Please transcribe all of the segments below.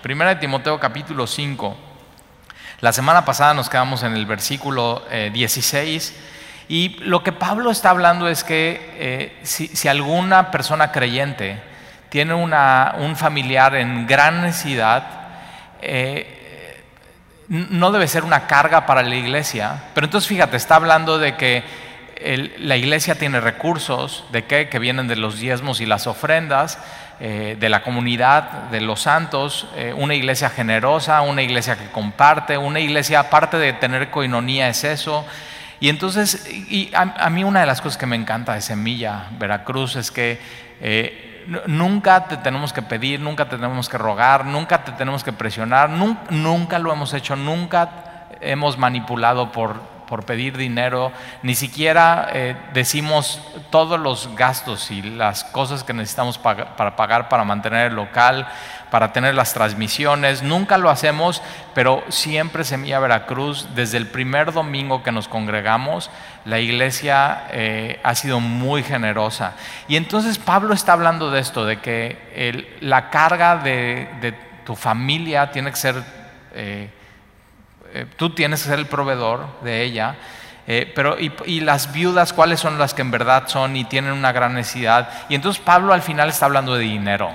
Primera de Timoteo capítulo 5. La semana pasada nos quedamos en el versículo 16 eh, y lo que Pablo está hablando es que eh, si, alguna persona creyente tiene un familiar en gran necesidad, eh, no debe ser una carga para la iglesia. Pero entonces fíjate, está hablando de que la iglesia tiene recursos, ¿de qué? Que vienen de los diezmos y las ofrendas eh, de la comunidad, de los santos, eh, una iglesia generosa, una iglesia que comparte, una iglesia aparte de tener coinonía es eso. Y entonces, y a, mí una de las cosas que me encanta de Semilla Veracruz es que eh, nunca te tenemos que pedir, nunca te tenemos que rogar, nunca te tenemos que presionar, nunca lo hemos hecho, nunca hemos manipulado por por pedir dinero, ni siquiera eh, decimos todos los gastos y las cosas que necesitamos para pagar para mantener el local, para tener las transmisiones, nunca lo hacemos, pero siempre Semilla Veracruz, desde el primer domingo que nos congregamos, la iglesia eh, ha sido muy generosa. Y entonces Pablo está hablando de esto, de que la carga de, tu familia tiene que ser... Eh, eh, tú tienes que ser el proveedor de ella. Eh, pero y, las viudas, ¿cuáles son las que en verdad son y tienen una gran necesidad? Y entonces Pablo al final está hablando de dinero,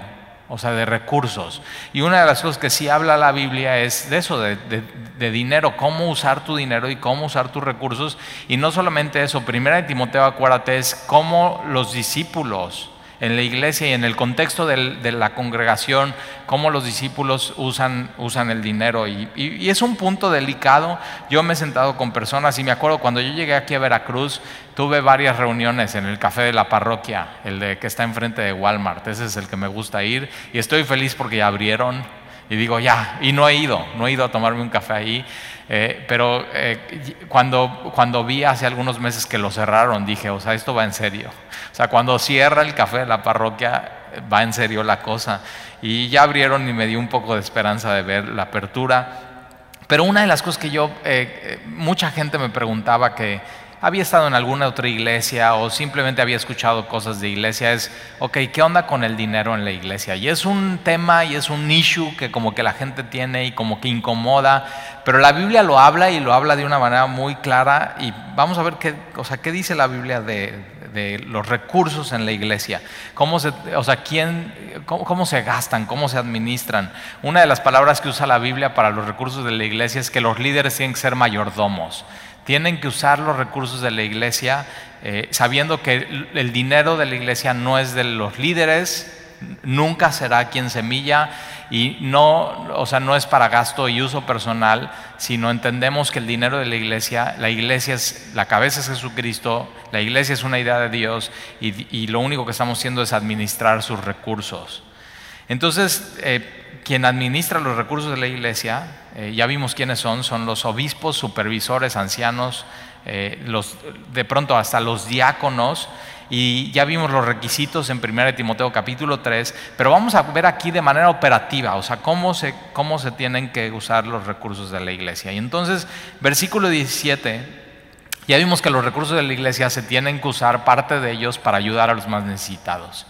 o sea, de recursos. Y una de las cosas que sí habla la Biblia es de eso, de, de dinero, cómo usar tu dinero y cómo usar tus recursos. Y no solamente eso, primera de Timoteo, acuérdate, es cómo los discípulos en la iglesia y en el contexto de la congregación, cómo los discípulos usan, usan el dinero. Y, es un punto delicado. Yo me he sentado con personas y me acuerdo cuando yo llegué aquí a Veracruz, tuve varias reuniones en el café de la parroquia, el de que está enfrente de Walmart. Ese es el que me gusta ir y estoy feliz porque ya abrieron. Y digo, ya, y no he ido, no he ido a tomarme un café ahí. Eh, pero eh, cuando, cuando vi hace algunos meses que lo cerraron, dije, o sea, esto va en serio. O sea, cuando cierra el café de la parroquia, va en serio la cosa. Y ya abrieron y me dio un poco de esperanza de ver la apertura. Pero una de las cosas que yo, eh, mucha gente me preguntaba que había estado en alguna otra iglesia o simplemente había escuchado cosas de iglesia es, ok, ¿qué onda con el dinero en la iglesia? Y es un tema y es un issue que como que la gente tiene y como que incomoda, pero la Biblia lo habla y lo habla de una manera muy clara y vamos a ver qué, o sea, qué dice la Biblia de, los recursos en la iglesia, cómo se, o sea, quién, cómo, se gastan, cómo se administran. Una de las palabras que usa la Biblia para los recursos de la iglesia es que los líderes tienen que ser mayordomos tienen que usar los recursos de la iglesia eh, sabiendo que el dinero de la iglesia no es de los líderes, nunca será quien semilla y no, o sea, no es para gasto y uso personal, sino entendemos que el dinero de la iglesia, la iglesia es, la cabeza es Jesucristo, la iglesia es una idea de Dios y, lo único que estamos haciendo es administrar sus recursos. Entonces, eh, quien administra los recursos de la iglesia, eh, ya vimos quiénes son, son los obispos, supervisores, ancianos, eh, los, de pronto hasta los diáconos, y ya vimos los requisitos en 1 Timoteo capítulo 3, pero vamos a ver aquí de manera operativa, o sea, cómo se, cómo se tienen que usar los recursos de la iglesia. Y entonces, versículo 17, ya vimos que los recursos de la iglesia se tienen que usar, parte de ellos, para ayudar a los más necesitados.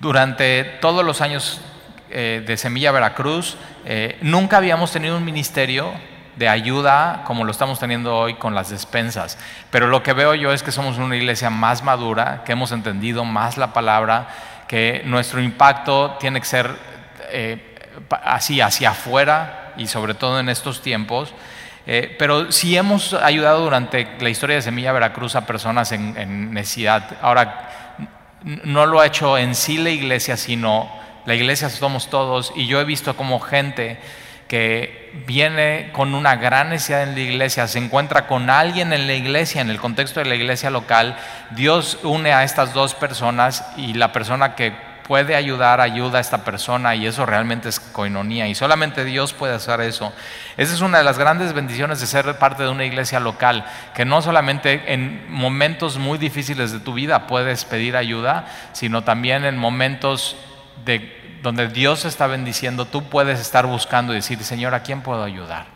Durante todos los años eh, de Semilla Veracruz, eh, nunca habíamos tenido un ministerio de ayuda como lo estamos teniendo hoy con las despensas. Pero lo que veo yo es que somos una iglesia más madura, que hemos entendido más la palabra, que nuestro impacto tiene que ser eh, así hacia afuera y sobre todo en estos tiempos. pero sí hemos ayudado durante la historia de Semilla Veracruz a personas en, en necesidad. Ahora, no lo ha hecho en sí la iglesia, sino la iglesia somos todos y yo he visto como gente que viene con una gran necesidad en la iglesia, se encuentra con alguien en la iglesia, en el contexto de la iglesia local, Dios une a estas dos personas y la persona que puede ayudar ayuda a esta persona y eso realmente es coinonía y solamente Dios puede hacer eso. Esa es una de las grandes bendiciones de ser parte de una iglesia local, que no solamente en momentos muy difíciles de tu vida puedes pedir ayuda, sino también en momentos de donde Dios está bendiciendo, tú puedes estar buscando y decir, Señor, ¿a quién puedo ayudar?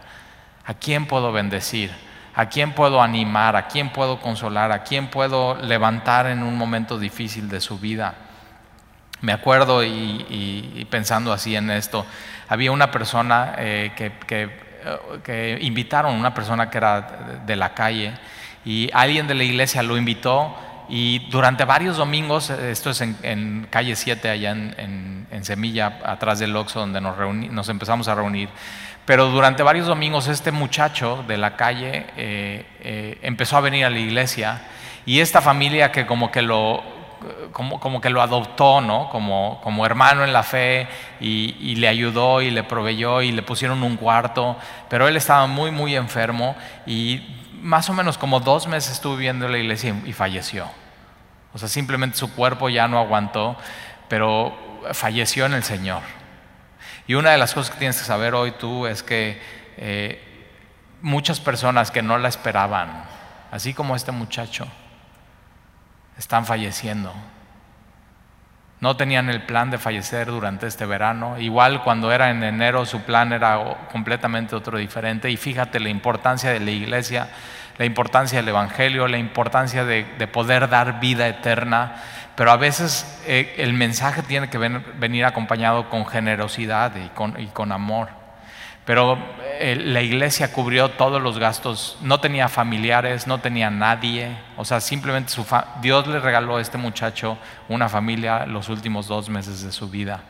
¿A quién puedo bendecir? ¿A quién puedo animar? ¿A quién puedo consolar? ¿A quién puedo levantar en un momento difícil de su vida? me acuerdo y, pensando así en esto, había una persona eh, que, que, invitaron, una persona que era de la calle, y alguien de la iglesia lo invitó y durante varios domingos, esto es en, calle 7, allá en, Semilla, atrás del Oxxo, donde nos, nos empezamos a reunir, pero durante varios domingos este muchacho de la calle eh, eh, empezó a venir a la iglesia. Y esta familia que como que lo, como, como que lo adoptó ¿no? como, como hermano en la fe y, y, le ayudó y le proveyó y le pusieron un cuarto, pero él estaba muy, muy enfermo y más o menos como dos meses estuvo viviendo en la iglesia y falleció. O sea, simplemente su cuerpo ya no aguantó, pero falleció en el Señor. Y una de las cosas que tienes que saber hoy tú es que eh, muchas personas que no la esperaban, así como este muchacho, están falleciendo. No tenían el plan de fallecer durante este verano. Igual cuando era en enero su plan era completamente otro diferente. Y fíjate la importancia de la iglesia, la importancia del Evangelio, la importancia de poder dar vida eterna pero a veces eh, el mensaje tiene que venir acompañado con generosidad y con, amor. Pero eh, la iglesia cubrió todos los gastos, no tenía familiares, no tenía nadie, o sea, simplemente Dios le regaló a este muchacho una familia los últimos dos meses de su vida.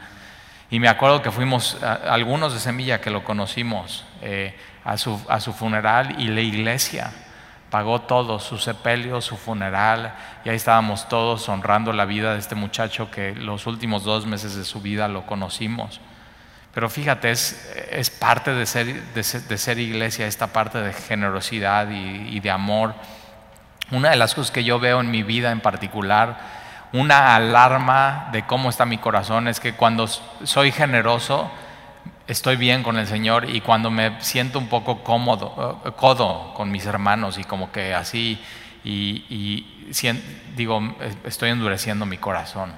Y me acuerdo que fuimos, algunos de Semilla que lo conocimos, eh, a, su, a su funeral y la iglesia pagó todo, su sepelio, su funeral, y ahí estábamos todos honrando la vida de este muchacho que los últimos dos meses de su vida lo conocimos. Pero fíjate, es, es parte de ser, de, ser, iglesia, esta parte de generosidad y, y de amor. Una de las cosas que yo veo en mi vida en particular, una alarma de cómo está mi corazón, es que cuando soy generoso, estoy bien con el Señor y cuando me siento un poco cómodo, eh, codo con mis hermanos y como que así, y, digo, estoy endureciendo mi corazón.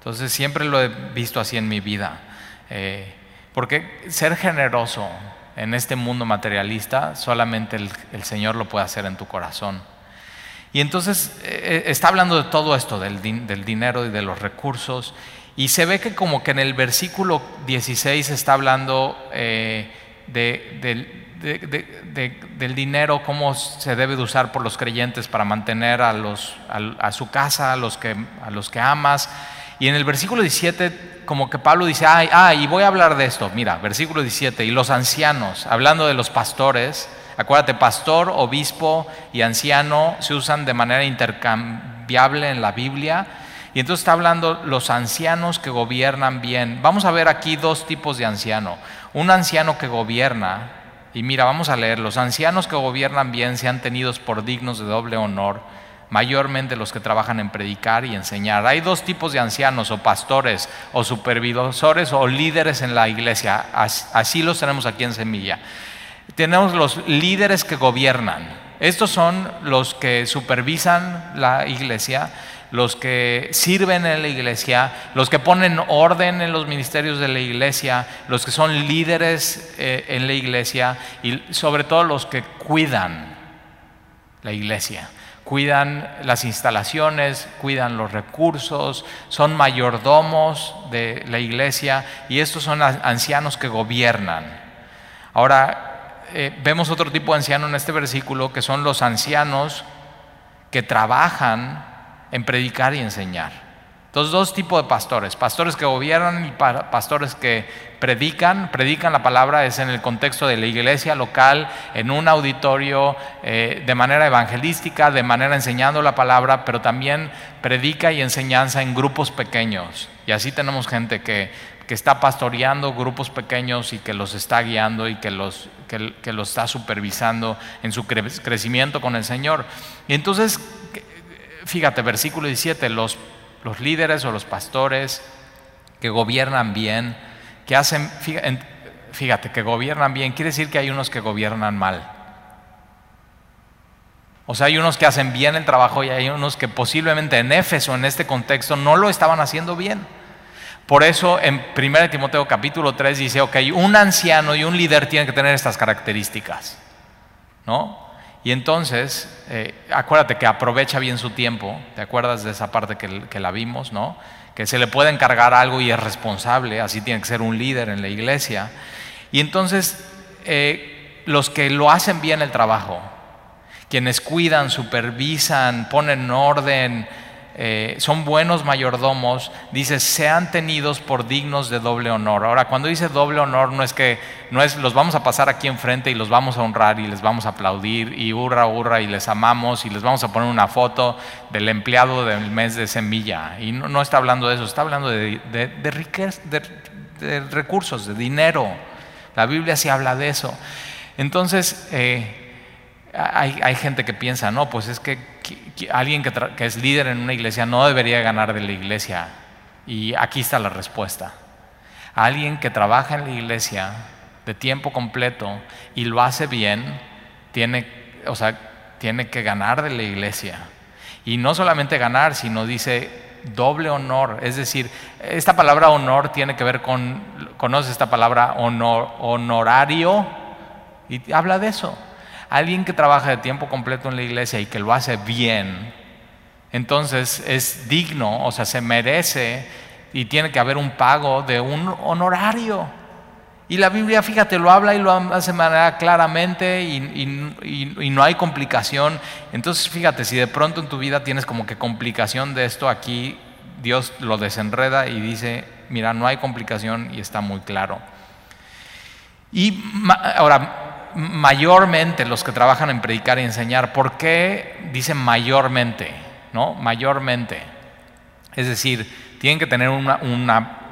Entonces siempre lo he visto así en mi vida. Eh, porque ser generoso en este mundo materialista, solamente el, Señor lo puede hacer en tu corazón. Y entonces eh, está hablando de todo esto, del, del dinero y de los recursos. Y se ve que como que en el versículo 16 está hablando eh, del dinero, cómo se debe de usar por los creyentes para mantener a, los, a, su casa, a los, que, a los que amas. Y en el versículo 17, como que Pablo dice, ay, ah, y voy a hablar de esto. Mira, versículo 17, y los ancianos, hablando de los pastores, acuérdate, pastor, obispo y anciano se usan de manera intercambiable en la Biblia y entonces está hablando los ancianos que gobiernan bien. Vamos a ver aquí dos tipos de anciano. Un anciano que gobierna, y mira, vamos a leer, los ancianos que gobiernan bien sean tenidos por dignos de doble honor, mayormente los que trabajan en predicar y enseñar. Hay dos tipos de ancianos, o pastores, o supervisores, o líderes en la iglesia. Así los tenemos aquí en Semilla. Tenemos los líderes que gobiernan. Estos son los que supervisan la iglesia los que sirven en la iglesia, los que ponen orden en los ministerios de la iglesia, los que son líderes eh, en la iglesia y sobre todo los que cuidan la iglesia. Cuidan las instalaciones, cuidan los recursos, son mayordomos de la iglesia y estos son ancianos que gobiernan. Ahora, eh, vemos otro tipo de anciano en este versículo que son los ancianos que trabajan en predicar y enseñar. Entonces, dos tipos de pastores, pastores que gobiernan y pastores que predican. Predican la palabra es en el contexto de la iglesia local, en un auditorio, eh, de manera evangelística, de manera enseñando la palabra, pero también predica y enseñanza en grupos pequeños. Y así tenemos gente que, que está pastoreando grupos pequeños y que los está guiando y que los, que, los está supervisando en su crecimiento con el Señor. Y entonces fíjate, versículo 17, los, los líderes o los pastores que gobiernan bien, que hacen, fíjate, que gobiernan bien, quiere decir que hay unos que gobiernan mal. O sea, hay unos que hacen bien el trabajo y hay unos que posiblemente en Éfeso, en este contexto, no lo estaban haciendo bien. Por eso en 1 Timoteo capítulo 3 dice, ok, un anciano y un líder tienen que tener estas características. ¿No? Y entonces, eh, acuérdate que aprovecha bien su tiempo, ¿te acuerdas de esa parte que, la vimos, no? Que se le puede encargar algo y es responsable, así tiene que ser un líder en la iglesia. Y entonces, eh, los que lo hacen bien el trabajo, quienes cuidan, supervisan, ponen orden, eh, son buenos mayordomos, dice, sean tenidos por dignos de doble honor. Ahora, cuando dice doble honor, no es que no es los vamos a pasar aquí enfrente y los vamos a honrar y les vamos a aplaudir y hurra, hurra y les amamos y les vamos a poner una foto del empleado del mes de semilla. Y no, está hablando de eso, está hablando de, de, de, recursos, de dinero. La Biblia sí habla de eso. Entonces, eh, hay, gente que piensa, no, pues es que, alguien que, que, es líder en una iglesia no debería ganar de la iglesia. Y aquí está la respuesta. Alguien que trabaja en la iglesia de tiempo completo y lo hace bien, tiene, o sea, tiene que ganar de la iglesia. Y no solamente ganar, sino dice doble honor. Es decir, esta palabra honor tiene que ver con, ¿conoces esta palabra honor, honorario? Y habla de eso alguien que trabaja de tiempo completo en la iglesia y que lo hace bien, entonces es digno, o sea, se merece y tiene que haber un pago de un honorario. Y la Biblia, fíjate, lo habla y lo hace de manera claramente y, no hay complicación. Entonces, fíjate, si de pronto en tu vida tienes como que complicación de esto, aquí Dios lo desenreda y dice, mira, no hay complicación y está muy claro. Y ahora, mayormente los que trabajan en predicar y enseñar. ¿Por qué dicen mayormente? ¿No? Mayormente. Es decir, tienen que tener una,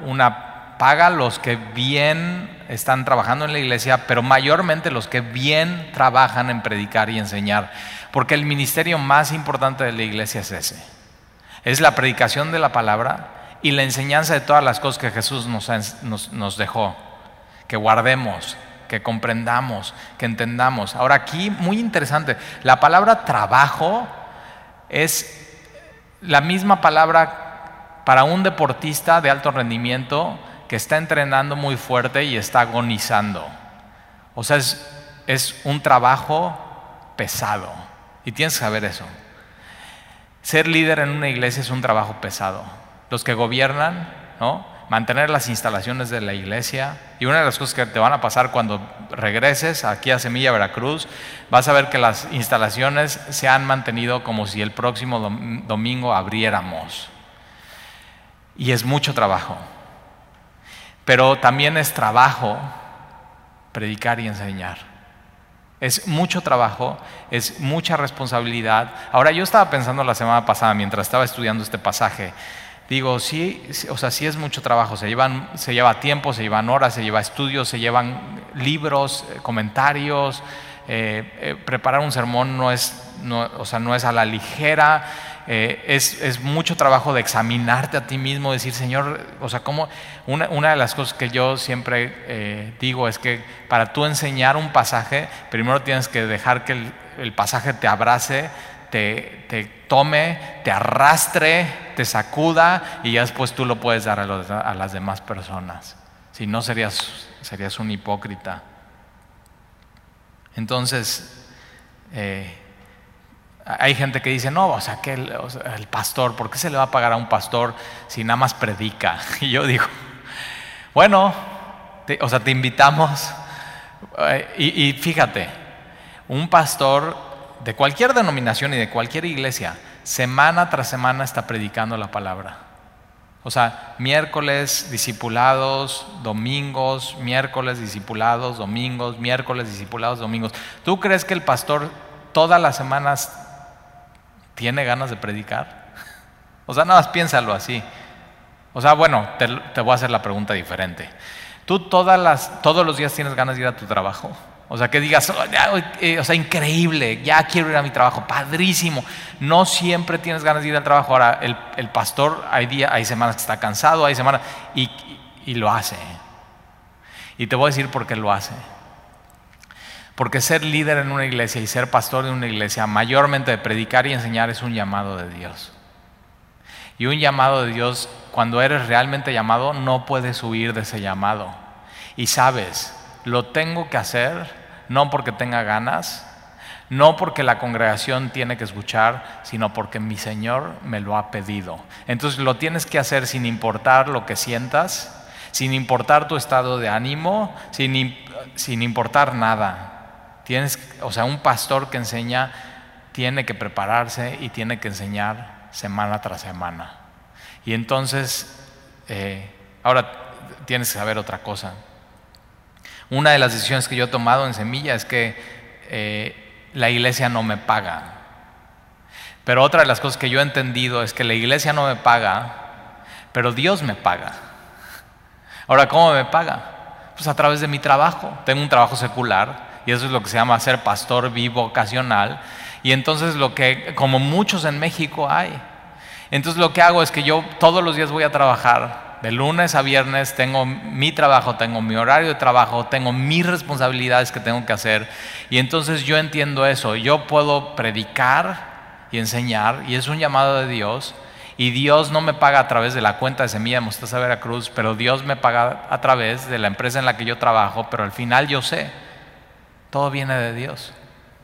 una, paga los que bien están trabajando en la iglesia, pero mayormente los que bien trabajan en predicar y enseñar. Porque el ministerio más importante de la iglesia es ese. Es la predicación de la palabra y la enseñanza de todas las cosas que Jesús nos, nos, nos dejó. Que guardemos, que comprendamos, que entendamos. Ahora aquí, muy interesante, la palabra trabajo es la misma palabra para un deportista de alto rendimiento que está entrenando muy fuerte y está agonizando. O sea, es, es un trabajo pesado. Y tienes que saber eso. Ser líder en una iglesia es un trabajo pesado. Los que gobiernan, ¿no? Mantener las instalaciones de la iglesia. Y una de las cosas que te van a pasar cuando regreses aquí a Semilla Veracruz, vas a ver que las instalaciones se han mantenido como si el próximo domingo abriéramos. Y es mucho trabajo. Pero también es trabajo predicar y enseñar. Es mucho trabajo, es mucha responsabilidad. Ahora yo estaba pensando la semana pasada mientras estaba estudiando este pasaje, Digo, sí, o sea, sí es mucho trabajo, se, llevan, se lleva tiempo, se llevan horas, se lleva estudios, se llevan libros, eh, comentarios. Eh, eh, preparar un sermón no es, o sea, no es a la ligera, es, es, mucho trabajo de examinarte a ti mismo, decir, Señor, o sea, como una, una de las cosas que yo siempre digo es que para tú enseñar un pasaje, primero tienes que dejar que el, el pasaje te abrace, te, tome, te arrastre, te sacuda y ya después tú lo puedes dar a, las demás personas. Si no serías, serías un hipócrita. Entonces, eh, hay gente que dice, no, o sea, que el, pastor, ¿por qué se le va a pagar a un pastor si nada más predica? Y yo digo, bueno, o sea, te invitamos. Eh, y fíjate, un pastor de cualquier denominación y de cualquier iglesia, semana tras semana está predicando la palabra. O sea, miércoles discipulados, domingos, miércoles discipulados, domingos, miércoles discipulados, domingos. ¿Tú crees que el pastor todas las semanas tiene ganas de predicar? O sea, nada más piénsalo así. O sea, bueno, te, te voy a hacer la pregunta diferente. ¿Tú todas las, todos los días tienes ganas de ir a tu trabajo? O sea, que digas, oh, eh, o sea, increíble, ya quiero ir a mi trabajo, padrísimo. No siempre tienes ganas de ir al trabajo. Ahora, el, pastor, hay, días, hay semanas que está cansado, hay semanas, y, y lo hace. Y te voy a decir por qué lo hace. Porque ser líder en una iglesia y ser pastor de una iglesia, mayormente de predicar y enseñar, es un llamado de Dios. Y un llamado de Dios, cuando eres realmente llamado, no puedes huir de ese llamado. Y sabes, lo tengo que hacer no porque tenga ganas, no porque la congregación tiene que escuchar, sino porque mi Señor me lo ha pedido. Entonces lo tienes que hacer sin importar lo que sientas, sin importar tu estado de ánimo, sin, sin importar nada. Tienes, o sea, un pastor que enseña tiene que prepararse y tiene que enseñar semana tras semana. Y entonces, eh, ahora tienes que saber otra cosa. Una de las decisiones que yo he tomado en Semilla es que eh, la iglesia no me paga. Pero otra de las cosas que yo he entendido es que la iglesia no me paga, pero Dios me paga. Ahora, ¿cómo me paga? Pues a través de mi trabajo. Tengo un trabajo secular y eso es lo que se llama ser pastor bivocacional. Y entonces lo que, como muchos en México hay, entonces lo que hago es que yo todos los días voy a trabajar de lunes a viernes tengo mi trabajo, tengo mi horario de trabajo, tengo mis responsabilidades que tengo que hacer. Y entonces yo entiendo eso. Yo puedo predicar y enseñar, y es un llamado de Dios. Y Dios no me paga a través de la cuenta de Semilla de Mostaza Veracruz, pero Dios me paga a través de la empresa en la que yo trabajo. Pero al final yo sé, todo viene de Dios.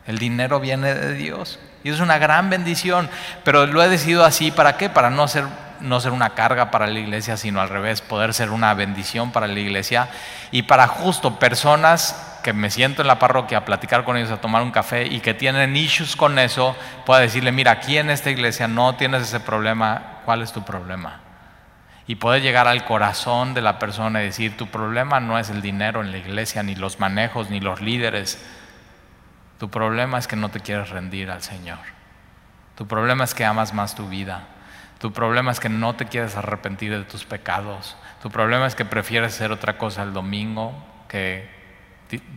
El dinero viene de Dios. Y es una gran bendición. Pero lo he decidido así, ¿para qué? Para no ser no ser una carga para la iglesia, sino al revés, poder ser una bendición para la iglesia y para justo personas que me siento en la parroquia a platicar con ellos, a tomar un café y que tienen issues con eso, pueda decirle, mira, aquí en esta iglesia no tienes ese problema, ¿cuál es tu problema? Y poder llegar al corazón de la persona y decir, tu problema no es el dinero en la iglesia, ni los manejos, ni los líderes. Tu problema es que no te quieres rendir al Señor. Tu problema es que amas más tu vida. Tu problema es que no te quieres arrepentir de tus pecados. Tu problema es que prefieres hacer otra cosa el domingo que,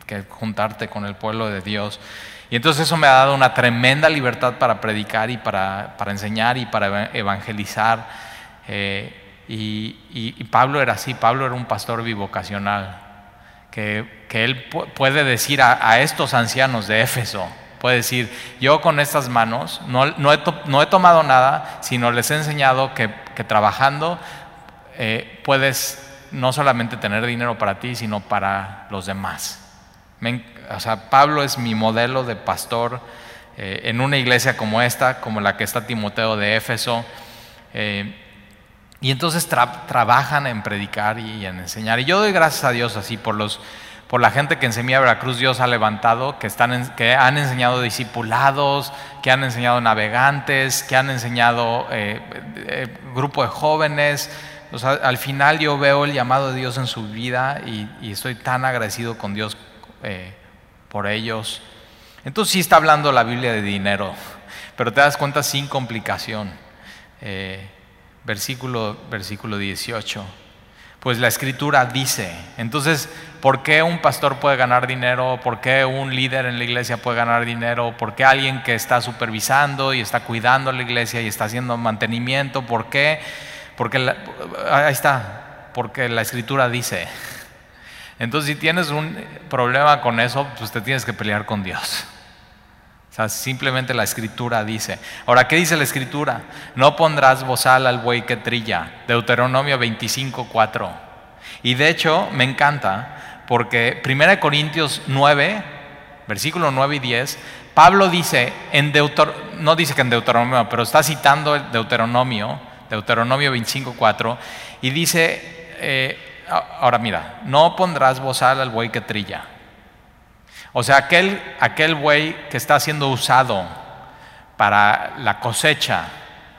que juntarte con el pueblo de Dios. Y entonces eso me ha dado una tremenda libertad para predicar y para, para enseñar y para evangelizar. Eh, y, Pablo era así, Pablo era un pastor bivocacional, que, que él puede decir a estos ancianos de Éfeso, Puede decir, yo con estas manos no, he, tomado nada, sino les he enseñado que, trabajando eh, puedes no solamente tener dinero para ti, sino para los demás. o sea, Pablo es mi modelo de pastor eh, en una iglesia como esta, como la que está Timoteo de Éfeso. Eh, y entonces trabajan en predicar y en enseñar. Y yo doy gracias a Dios así por los por la gente que en Semilla Veracruz Dios ha levantado, que, están que han enseñado discipulados, que han enseñado navegantes, que han enseñado eh, eh, grupo de jóvenes. al final yo veo el llamado de Dios en su vida y, estoy tan agradecido con Dios eh, por ellos. Entonces sí está hablando la Biblia de dinero, pero te das cuenta sin complicación. versículo, versículo 18. Pues la escritura dice. Entonces, ¿por qué un pastor puede ganar dinero? ¿Por qué un líder en la iglesia puede ganar dinero? ¿Por qué alguien que está supervisando y está cuidando la iglesia y está haciendo mantenimiento? ¿Por qué? Porque ahí está, porque la escritura dice. Entonces, si tienes un problema con eso, pues te tienes que pelear con Dios. O sea, simplemente la escritura dice. Ahora, ¿qué dice la escritura? No pondrás bozal al buey que trilla. Deuteronomio 25, 4. Y de hecho, me encanta porque 1 Corintios 9, versículo 9 y 10, Pablo dice, no dice que en Deuteronomio, pero está citando el Deuteronomio, Deuteronomio 25, 4, y dice, eh, ahora mira, no pondrás bozal al buey que trilla. O sea, aquel buey que está siendo usado para la cosecha,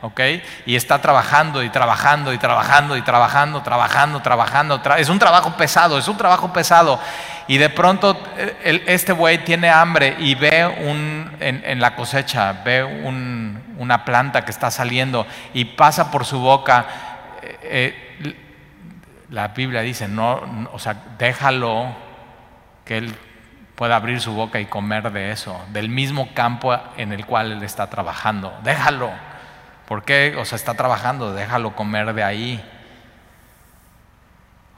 ¿ok? Y está trabajando y trabajando y trabajando y trabajando, trabajando, trabajando. es un trabajo pesado, es un trabajo pesado. Y de pronto eh, este buey tiene hambre y ve un, en, la cosecha, ve una planta que está saliendo y pasa por su boca. Eh, eh, la Biblia dice, no, o sea, déjalo que él pueda abrir su boca y comer de eso, del mismo campo en el cual él está trabajando. Déjalo. ¿Por qué? O sea, está trabajando, déjalo comer de ahí.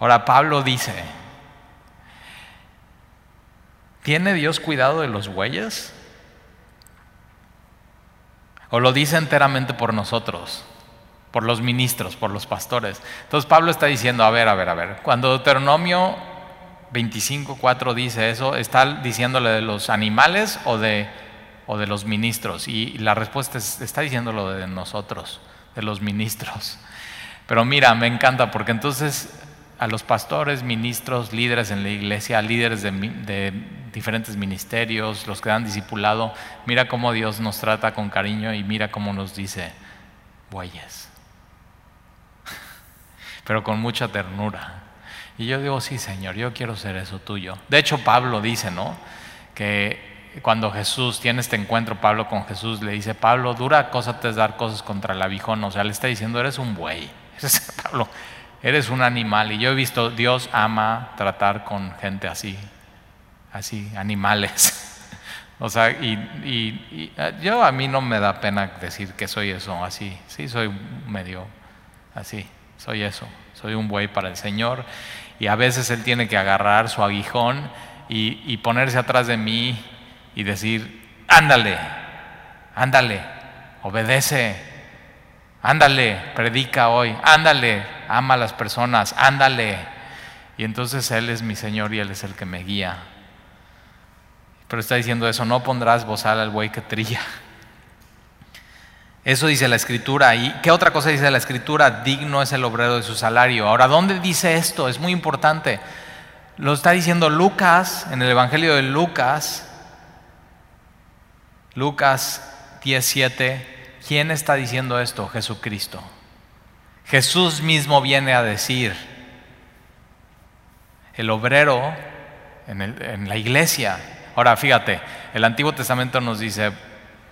Ahora Pablo dice, ¿tiene Dios cuidado de los bueyes? ¿O lo dice enteramente por nosotros? Por los ministros, por los pastores. Entonces Pablo está diciendo, a ver, a ver, a ver, cuando Deuteronomio 25.4 dice eso, ¿está diciéndole de los animales o de o de los ministros? Y la respuesta está diciendo lo de nosotros, de los ministros. Pero mira, me encanta porque entonces a los pastores, ministros, líderes en la iglesia, líderes de, de diferentes ministerios, los que han discipulado, mira cómo Dios nos trata con cariño y mira cómo nos dice, bueyes, pero con mucha ternura. Y yo digo, sí, Señor, yo quiero ser eso tuyo. De hecho, Pablo dice, ¿no? Que cuando Jesús tiene este encuentro, Pablo con Jesús le dice, Pablo, dura cosa te es dar cosas contra el abijón. O sea, le está diciendo, eres un buey. Pablo, eres un animal. Y yo he visto, Dios ama tratar con gente así, así, animales. O sea, y, eh, yo a mí no me da pena decir que soy eso, así. Sí, soy medio así, soy eso. Soy un buey para el Señor. Y a veces Él tiene que agarrar su aguijón y ponerse atrás de mí y decir, ándale, ándale, obedece, ándale, predica hoy, ándale, ama a las personas, ándale. Y entonces Él es mi Señor y Él es el que me guía. Pero está diciendo eso, no pondrás bozal al buey que trilla. Eso dice la escritura. ¿Y qué otra cosa dice la escritura? Digno es el obrero de su salario. Ahora, ¿dónde dice esto? Es muy importante. Lo está diciendo Lucas, en el Evangelio de Lucas, Lucas 17. ¿Quién está diciendo esto? Jesucristo. Jesús mismo viene a decir, el obrero en, la iglesia, Ahora, fíjate, el Antiguo Testamento nos dice,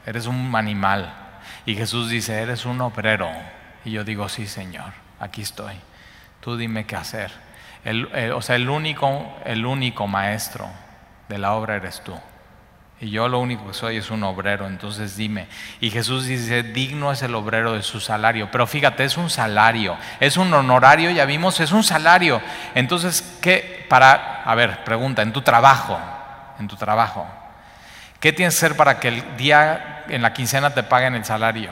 eres un animal. Y Jesús dice, eres un obrero. Y yo digo, sí, Señor, aquí estoy. Tú dime qué hacer. O sea, el único, el único maestro de la obra eres tú. Y yo lo único que soy es un obrero, entonces dime. Y Jesús dice, digno es el obrero de su salario. Pero fíjate, es un salario, es un honorario, ya vimos, es un salario. Entonces, ¿qué? Para, a ver, pregunta, en tu trabajo, en tu trabajo. ¿Qué tienes que hacer para que el día en la quincena te paguen el salario?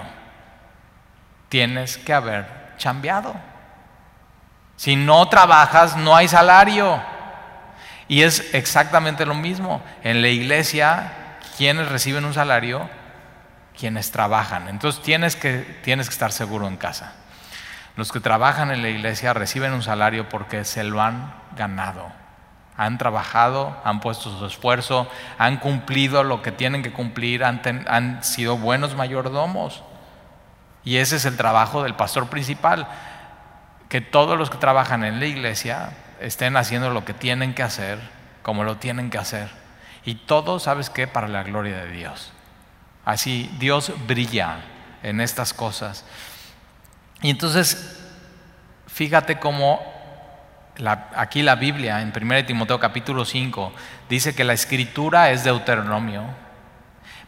Tienes que haber chambeado. Si no trabajas, no hay salario. Y es exactamente lo mismo. En la iglesia, quienes reciben un salario? Quienes trabajan. Entonces tienes que, tienes que estar seguro en casa. Los que trabajan en la iglesia reciben un salario porque se lo han ganado han trabajado, han puesto su esfuerzo, han cumplido lo que tienen que cumplir, han, sido buenos mayordomos. Y ese es el trabajo del pastor principal, que todos los que trabajan en la iglesia estén haciendo lo que tienen que hacer, como lo tienen que hacer. Y todo, ¿sabes qué? Para la gloria de Dios. Así Dios brilla en estas cosas. Y entonces, fíjate cómo aquí la Biblia, en 1 Timoteo capítulo 5, dice que la escritura es Deuteronomio,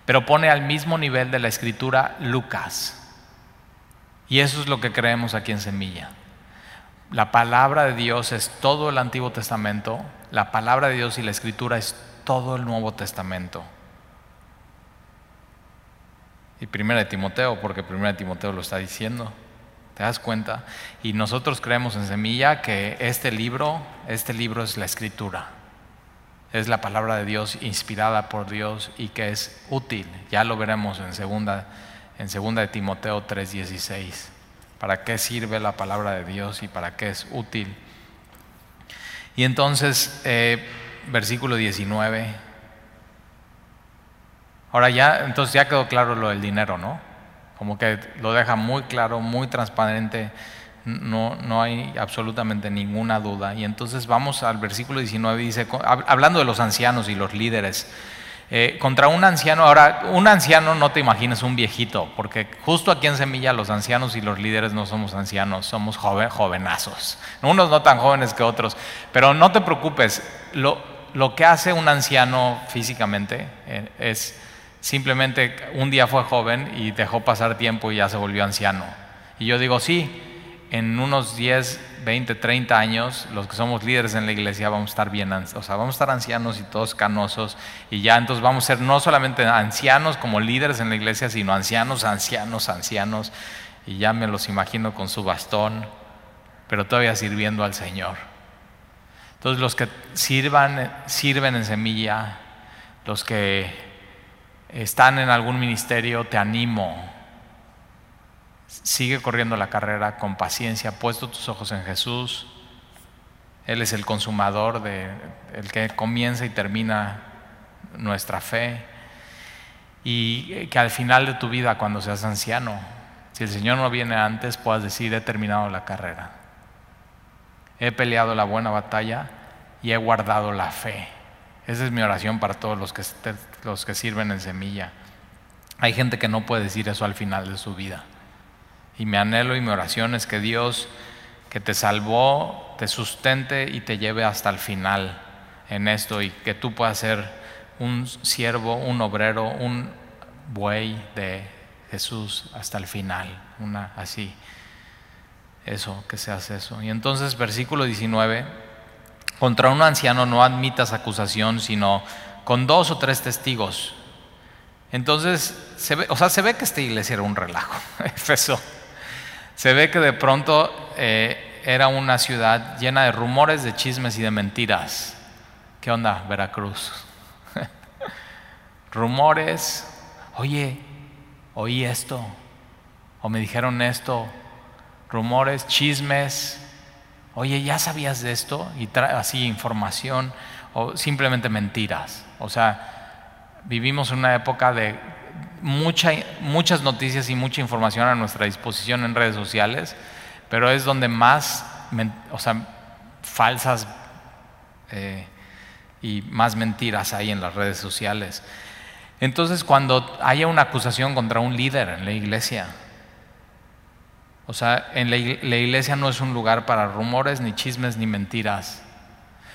pero pone al mismo nivel de la escritura Lucas. Y eso es lo que creemos aquí en Semilla. La palabra de Dios es todo el Antiguo Testamento, la palabra de Dios y la escritura es todo el Nuevo Testamento. Y 1 Timoteo, porque 1 Timoteo lo está diciendo. ¿Te das cuenta? Y nosotros creemos en Semilla que este libro, este libro es la escritura. Es la palabra de Dios inspirada por Dios y que es útil. Ya lo veremos en segunda, en segunda de Timoteo 3:16. ¿Para qué sirve la palabra de Dios y para qué es útil? Y entonces, eh, versículo 19. Ahora ya, entonces ya quedó claro lo del dinero, ¿no? como que lo deja muy claro, muy transparente, no, no hay absolutamente ninguna duda. Y entonces vamos al versículo 19, dice, hablando de los ancianos y los líderes, eh, contra un anciano, ahora, un anciano no te imagines un viejito, porque justo aquí en Semilla los ancianos y los líderes no somos ancianos, somos joven, jovenazos, unos no tan jóvenes que otros, pero no te preocupes, lo, lo que hace un anciano físicamente eh, es Simplemente un día fue joven y dejó pasar tiempo y ya se volvió anciano. Y yo digo, sí, en unos 10, 20, 30 años, los que somos líderes en la iglesia vamos a estar bien, o sea, vamos a estar ancianos y todos canosos, y ya entonces vamos a ser no solamente ancianos como líderes en la iglesia, sino ancianos, ancianos, ancianos, y ya me los imagino con su bastón, pero todavía sirviendo al Señor. Entonces los que sirvan, sirven en semilla, los que están en algún ministerio, te animo. Sigue corriendo la carrera con paciencia, puesto tus ojos en Jesús. Él es el consumador, de, el que comienza y termina nuestra fe. Y que al final de tu vida, cuando seas anciano, si el Señor no viene antes, puedas decir, he terminado la carrera. He peleado la buena batalla y he guardado la fe. Esa es mi oración para todos los que, los que sirven en semilla. Hay gente que no puede decir eso al final de su vida. Y mi anhelo y mi oración es que Dios que te salvó, te sustente y te lleve hasta el final en esto y que tú puedas ser un siervo, un obrero, un buey de Jesús hasta el final, una así. Eso, que seas eso. Y entonces versículo 19, contra un anciano no admitas acusación, sino con dos o tres testigos. Entonces, se ve, o sea, se ve que esta iglesia era un relajo, Efeso. Se ve que de pronto eh, era una ciudad llena de rumores, de chismes y de mentiras. ¿Qué onda, Veracruz? rumores, oye, oí esto, o me dijeron esto, rumores, chismes, oye, ¿ya sabías de esto? Y así información, o simplemente mentiras. O sea, vivimos una época de mucha, muchas noticias y mucha información a nuestra disposición en redes sociales, pero es donde más, o sea, falsas eh, y más mentiras hay en las redes sociales. Entonces, cuando haya una acusación contra un líder en la iglesia, o sea, en la iglesia no es un lugar para rumores, ni chismes, ni mentiras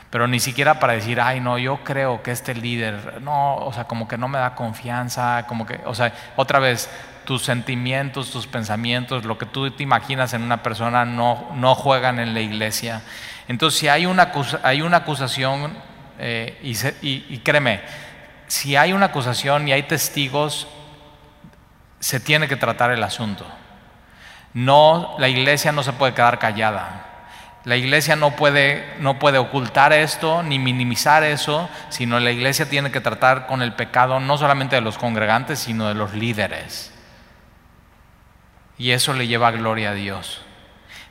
pero ni siquiera para decir, ay, no, yo creo que este líder, no, o sea, como que no me da confianza, como que, o sea, otra vez, tus sentimientos, tus pensamientos, lo que tú te imaginas en una persona no, no juegan en la iglesia. Entonces, si hay una, hay una acusación, eh, y, y créeme, si hay una acusación y hay testigos, se tiene que tratar el asunto. No, la iglesia no se puede quedar callada. La iglesia no puede, no puede ocultar esto ni minimizar eso, sino la iglesia tiene que tratar con el pecado no solamente de los congregantes, sino de los líderes. Y eso le lleva gloria a Dios.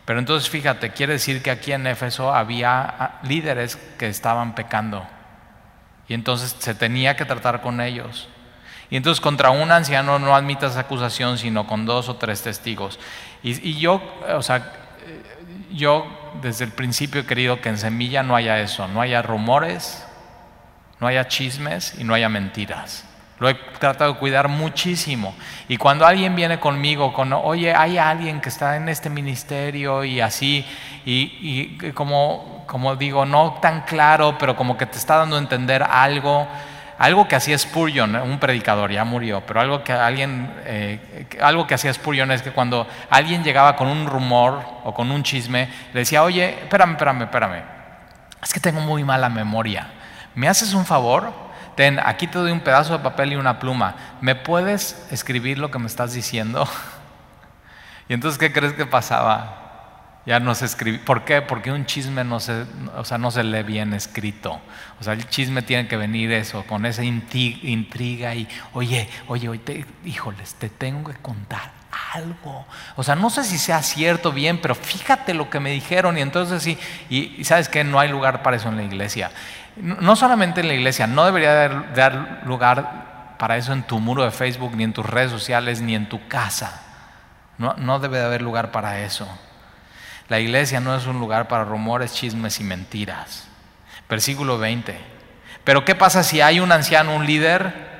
Pero entonces fíjate, quiere decir que aquí en Éfeso había ah, líderes que estaban pecando. Y entonces se tenía que tratar con ellos. Y entonces contra un anciano no admitas acusación, sino con dos o tres testigos. Y, y yo, o sea, yo desde el principio he querido que en Semilla no haya eso, no haya rumores, no haya chismes y no haya mentiras. Lo he tratado de cuidar muchísimo. Y cuando alguien viene conmigo con, oye, hay alguien que está en este ministerio y así, y, y como, como digo, no tan claro, pero como que te está dando a entender algo, algo que hacía Spurgeon, un predicador, ya murió, pero algo que alguien, eh, algo que hacía Spurgeon es que cuando alguien llegaba con un rumor o con un chisme, le decía, oye, espérame, espérame, espérame, es que tengo muy mala memoria, ¿me haces un favor? Ten, aquí te doy un pedazo de papel y una pluma, ¿me puedes escribir lo que me estás diciendo? y entonces, ¿qué crees que pasaba? Ya no se escribe. ¿Por qué? Porque un chisme no se, o sea, no se lee bien escrito. O sea, el chisme tiene que venir eso, con esa intriga y, oye, oye, oye, te, híjoles, te tengo que contar algo. O sea, no sé si sea cierto bien, pero fíjate lo que me dijeron y entonces sí, y, sabes que no hay lugar para eso en la iglesia. No solamente en la iglesia, no debería dar, dar lugar para eso en tu muro de Facebook, ni en tus redes sociales, ni en tu casa. No, no debe de haber lugar para eso. La iglesia no es un lugar para rumores, chismes y mentiras. Versículo 20. Pero ¿qué pasa si hay un anciano, un líder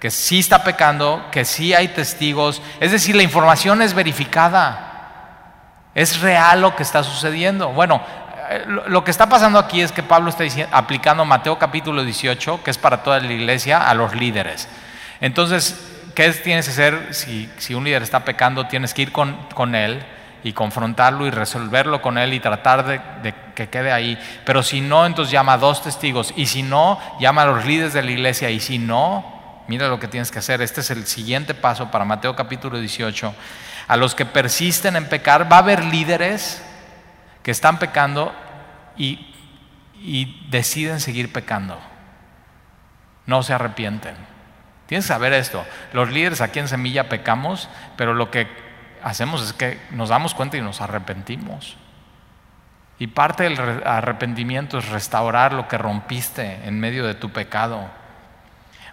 que sí está pecando, que sí hay testigos? Es decir, la información es verificada. Es real lo que está sucediendo. Bueno, eh, lo que está pasando aquí es que Pablo está aplicando Mateo capítulo 18, que es para toda la iglesia, a los líderes. Entonces, ¿qué tienes que hacer si, si un líder está pecando? Tienes que ir con, con él y confrontarlo y resolverlo con él y tratar de, que quede ahí. Pero si no, entonces llama a dos testigos. Y si no, llama a los líderes de la iglesia. Y si no, mira lo que tienes que hacer. Este es el siguiente paso para Mateo capítulo 18. A los que persisten en pecar, va a haber líderes que están pecando y, y deciden seguir pecando. No se arrepienten. Tienes que saber esto. Los líderes aquí en Semilla pecamos, pero lo que hacemos es que nos damos cuenta y nos arrepentimos. Y parte del arrepentimiento es restaurar lo que rompiste en medio de tu pecado.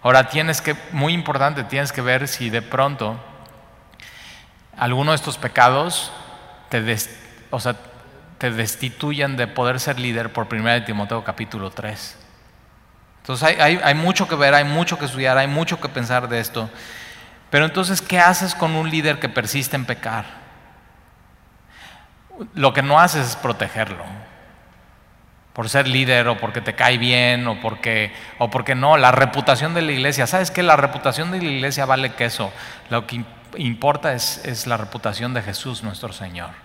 Ahora tienes que, muy importante, tienes que ver si de pronto alguno de estos pecados te, o sea, te destituyen de poder ser líder por 1 Timoteo capítulo 3. Entonces hay, hay, mucho que ver, hay mucho que estudiar, hay mucho que pensar de esto. Pero entonces, ¿qué haces con un líder que persiste en pecar? Lo que no haces es protegerlo. Por ser líder o porque te cae bien o porque, o porque no, la reputación de la iglesia. ¿Sabes qué? La reputación de la iglesia vale queso. Lo que importa es, es la reputación de Jesús nuestro Señor.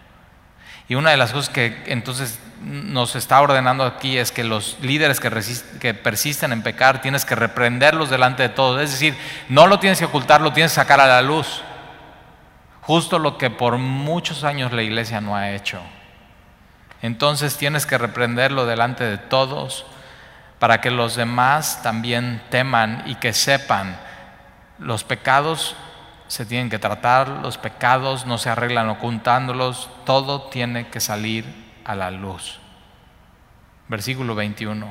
Y una de las cosas que entonces nos está ordenando aquí es que los líderes que, persisten en pecar tienes que reprenderlos delante de todos. Es decir, no lo tienes que ocultar, lo tienes que sacar a la luz. Justo lo que por muchos años la iglesia no ha hecho. Entonces tienes que reprenderlo delante de todos para que los demás también teman y que sepan los pecados se tienen que tratar, los pecados no se arreglan ocultándolos, todo tiene que salir a la luz. Versículo 21.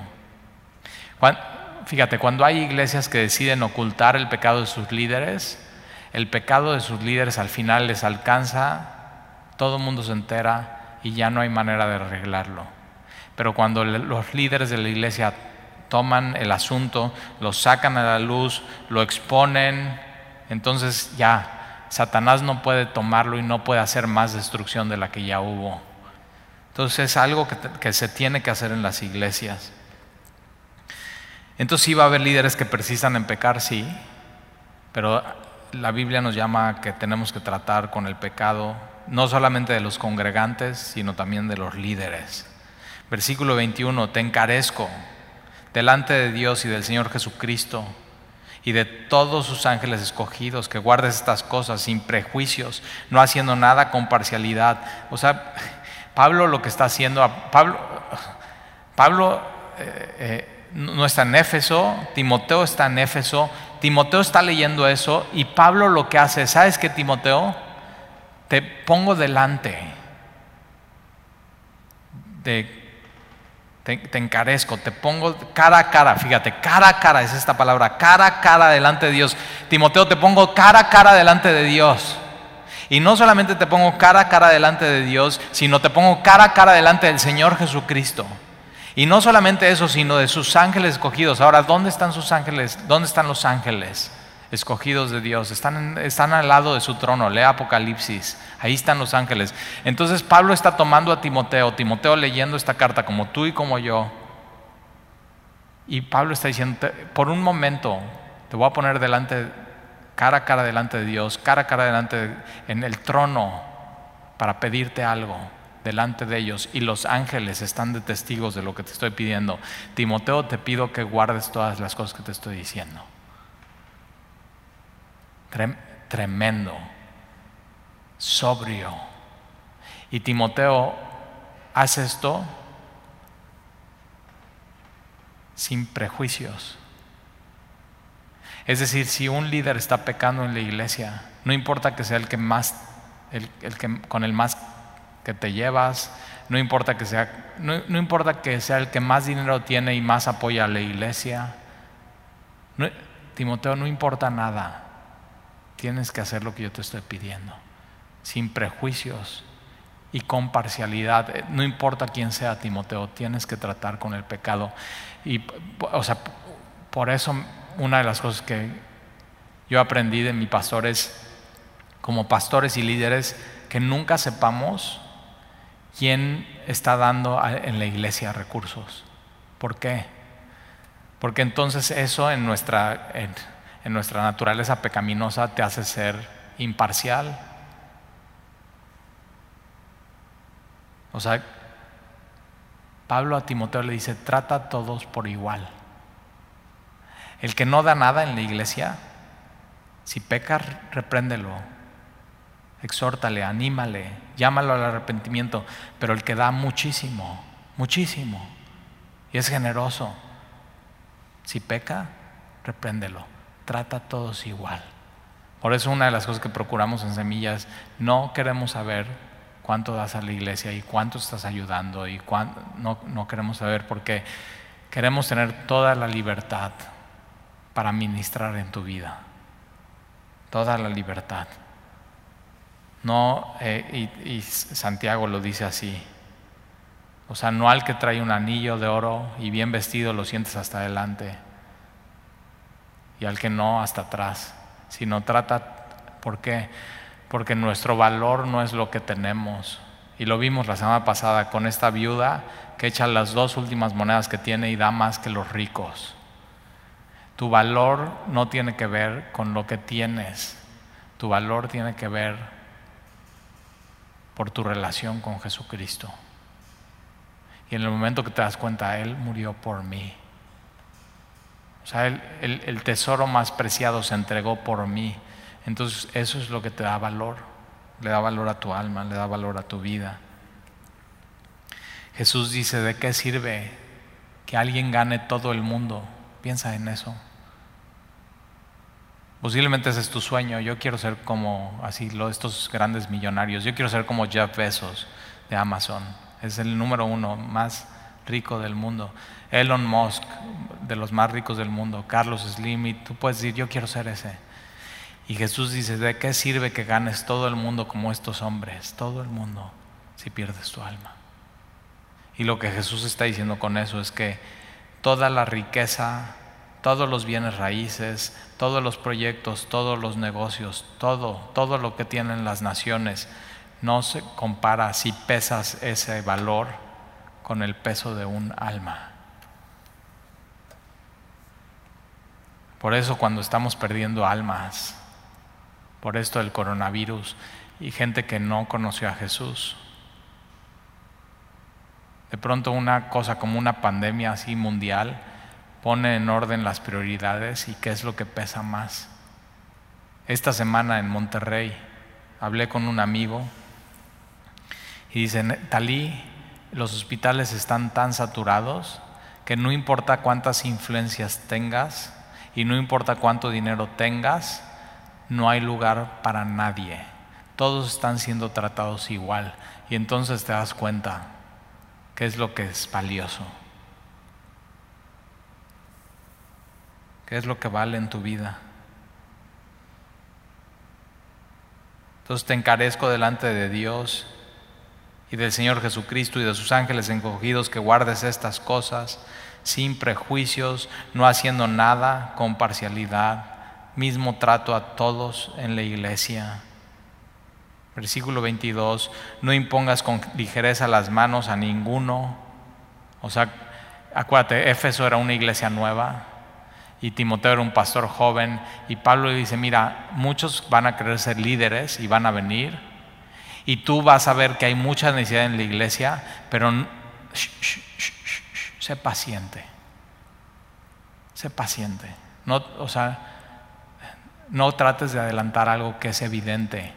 fíjate, cuando hay iglesias que deciden ocultar el pecado de sus líderes, el pecado de sus líderes al final les alcanza, todo el mundo se entera y ya no hay manera de arreglarlo. Pero cuando los líderes de la iglesia toman el asunto, lo sacan a la luz, lo exponen, entonces ya Satanás no puede tomarlo y no puede hacer más destrucción de la que ya hubo. Entonces es algo que, se tiene que hacer en las iglesias. Entonces sí va a haber líderes que persistan en pecar, sí, pero la Biblia nos llama que tenemos que tratar con el pecado no solamente de los congregantes, sino también de los líderes. Versículo 21, te encarezco delante de Dios y del Señor Jesucristo y de todos sus ángeles escogidos, que guardes estas cosas sin prejuicios, no haciendo nada con parcialidad. O sea, Pablo lo que está haciendo, Pablo, Pablo eh, eh, no está en Éfeso, Timoteo está en Éfeso, Timoteo está leyendo eso y Pablo lo que hace, ¿sabes qué Timoteo? Te pongo delante de te, encarezco, te pongo cara a cara, fíjate, cara a cara es esta palabra, cara a cara delante de Dios. Timoteo, te pongo cara a cara delante de Dios. Y no solamente te pongo cara a cara delante de Dios, sino te pongo cara a cara delante del Señor Jesucristo. Y no solamente eso, sino de sus ángeles escogidos. Ahora, ¿dónde están sus ángeles? ¿Dónde están los ángeles? Escogidos de Dios, están, están al lado de su trono, lee Apocalipsis, ahí están los ángeles. Entonces Pablo está tomando a Timoteo, Timoteo leyendo esta carta como tú y como yo, y Pablo está diciendo, por un momento te voy a poner delante, cara a cara delante de Dios, cara a cara delante en el trono para pedirte algo delante de ellos y los ángeles están de testigos de lo que te estoy pidiendo. Timoteo, te pido que guardes todas las cosas que te estoy diciendo tremendo, sobrio. Y Timoteo hace esto sin prejuicios. Es decir, si un líder está pecando en la iglesia, no importa que sea el que más, el, que, con el más que te llevas, no importa que sea, no, importa que sea el que más dinero tiene y más apoya a la iglesia. Timoteo, no importa nada tienes que hacer lo que yo te estoy pidiendo, sin prejuicios y con parcialidad. Eh, no importa quién sea Timoteo, tienes que tratar con el pecado. Y, o sea, por eso una de las cosas que yo aprendí de mis pastores, como pastores y líderes, que nunca sepamos quién está dando en la iglesia recursos. ¿Por qué? Porque entonces eso en nuestra nuestra naturaleza pecaminosa te hace ser imparcial. O sea, Pablo a Timoteo le dice, trata a todos por igual. El que no da nada en la iglesia, si peca, repréndelo, exhórtale, anímale, llámalo al arrepentimiento, pero el que da muchísimo, muchísimo, y es generoso, si peca, repréndelo trata a todos igual. Por eso una de las cosas que procuramos en Semillas, no queremos saber cuánto das a la iglesia y cuánto estás ayudando y cuánto, no, no queremos saber porque queremos tener toda la libertad para ministrar en tu vida. Toda la libertad. No, eh, y, y Santiago lo dice así. O sea, no al que trae un anillo de oro y bien vestido lo sientes hasta adelante y al que no hasta atrás, sino trata, ¿por qué? Porque nuestro valor no es lo que tenemos. Y lo vimos la semana pasada con esta viuda que echa las dos últimas monedas que tiene y da más que los ricos. Tu valor no tiene que ver con lo que tienes, tu valor tiene que ver por tu relación con Jesucristo. Y en el momento que te das cuenta, Él murió por mí. O sea, el, el, tesoro más preciado se entregó por mí. Entonces eso es lo que te da valor. Le da valor a tu alma, le da valor a tu vida. Jesús dice, ¿de qué sirve que alguien gane todo el mundo? Piensa en eso. Posiblemente ese es tu sueño. Yo quiero ser como así, estos grandes millonarios. Yo quiero ser como Jeff Bezos de Amazon. Es el número uno más rico del mundo. Elon Musk, de los más ricos del mundo. Carlos Slim, y tú puedes decir, yo quiero ser ese. Y Jesús dice, ¿de qué sirve que ganes todo el mundo como estos hombres? Todo el mundo, si pierdes tu alma. Y lo que Jesús está diciendo con eso es que toda la riqueza, todos los bienes raíces, todos los proyectos, todos los negocios, todo, todo lo que tienen las naciones, no se compara si pesas ese valor con el peso de un alma. Por eso cuando estamos perdiendo almas, por esto del coronavirus y gente que no conoció a Jesús, de pronto una cosa como una pandemia así mundial pone en orden las prioridades y qué es lo que pesa más. Esta semana en Monterrey hablé con un amigo y dice, Talí, los hospitales están tan saturados que no importa cuántas influencias tengas y no importa cuánto dinero tengas, no hay lugar para nadie. Todos están siendo tratados igual y entonces te das cuenta qué es lo que es valioso. ¿Qué es lo que vale en tu vida? Entonces te encarezco delante de Dios y del Señor Jesucristo y de sus ángeles encogidos que guardes estas cosas sin prejuicios, no haciendo nada con parcialidad, mismo trato a todos en la iglesia. Versículo 22, no impongas con ligereza las manos a ninguno. O sea, acuérdate, Éfeso era una iglesia nueva y Timoteo era un pastor joven y Pablo le dice, mira, muchos van a querer ser líderes y van a venir y tú vas a ver que hay mucha necesidad en la iglesia, pero sé paciente. Sé paciente. No, o sea, no trates de adelantar algo que es evidente.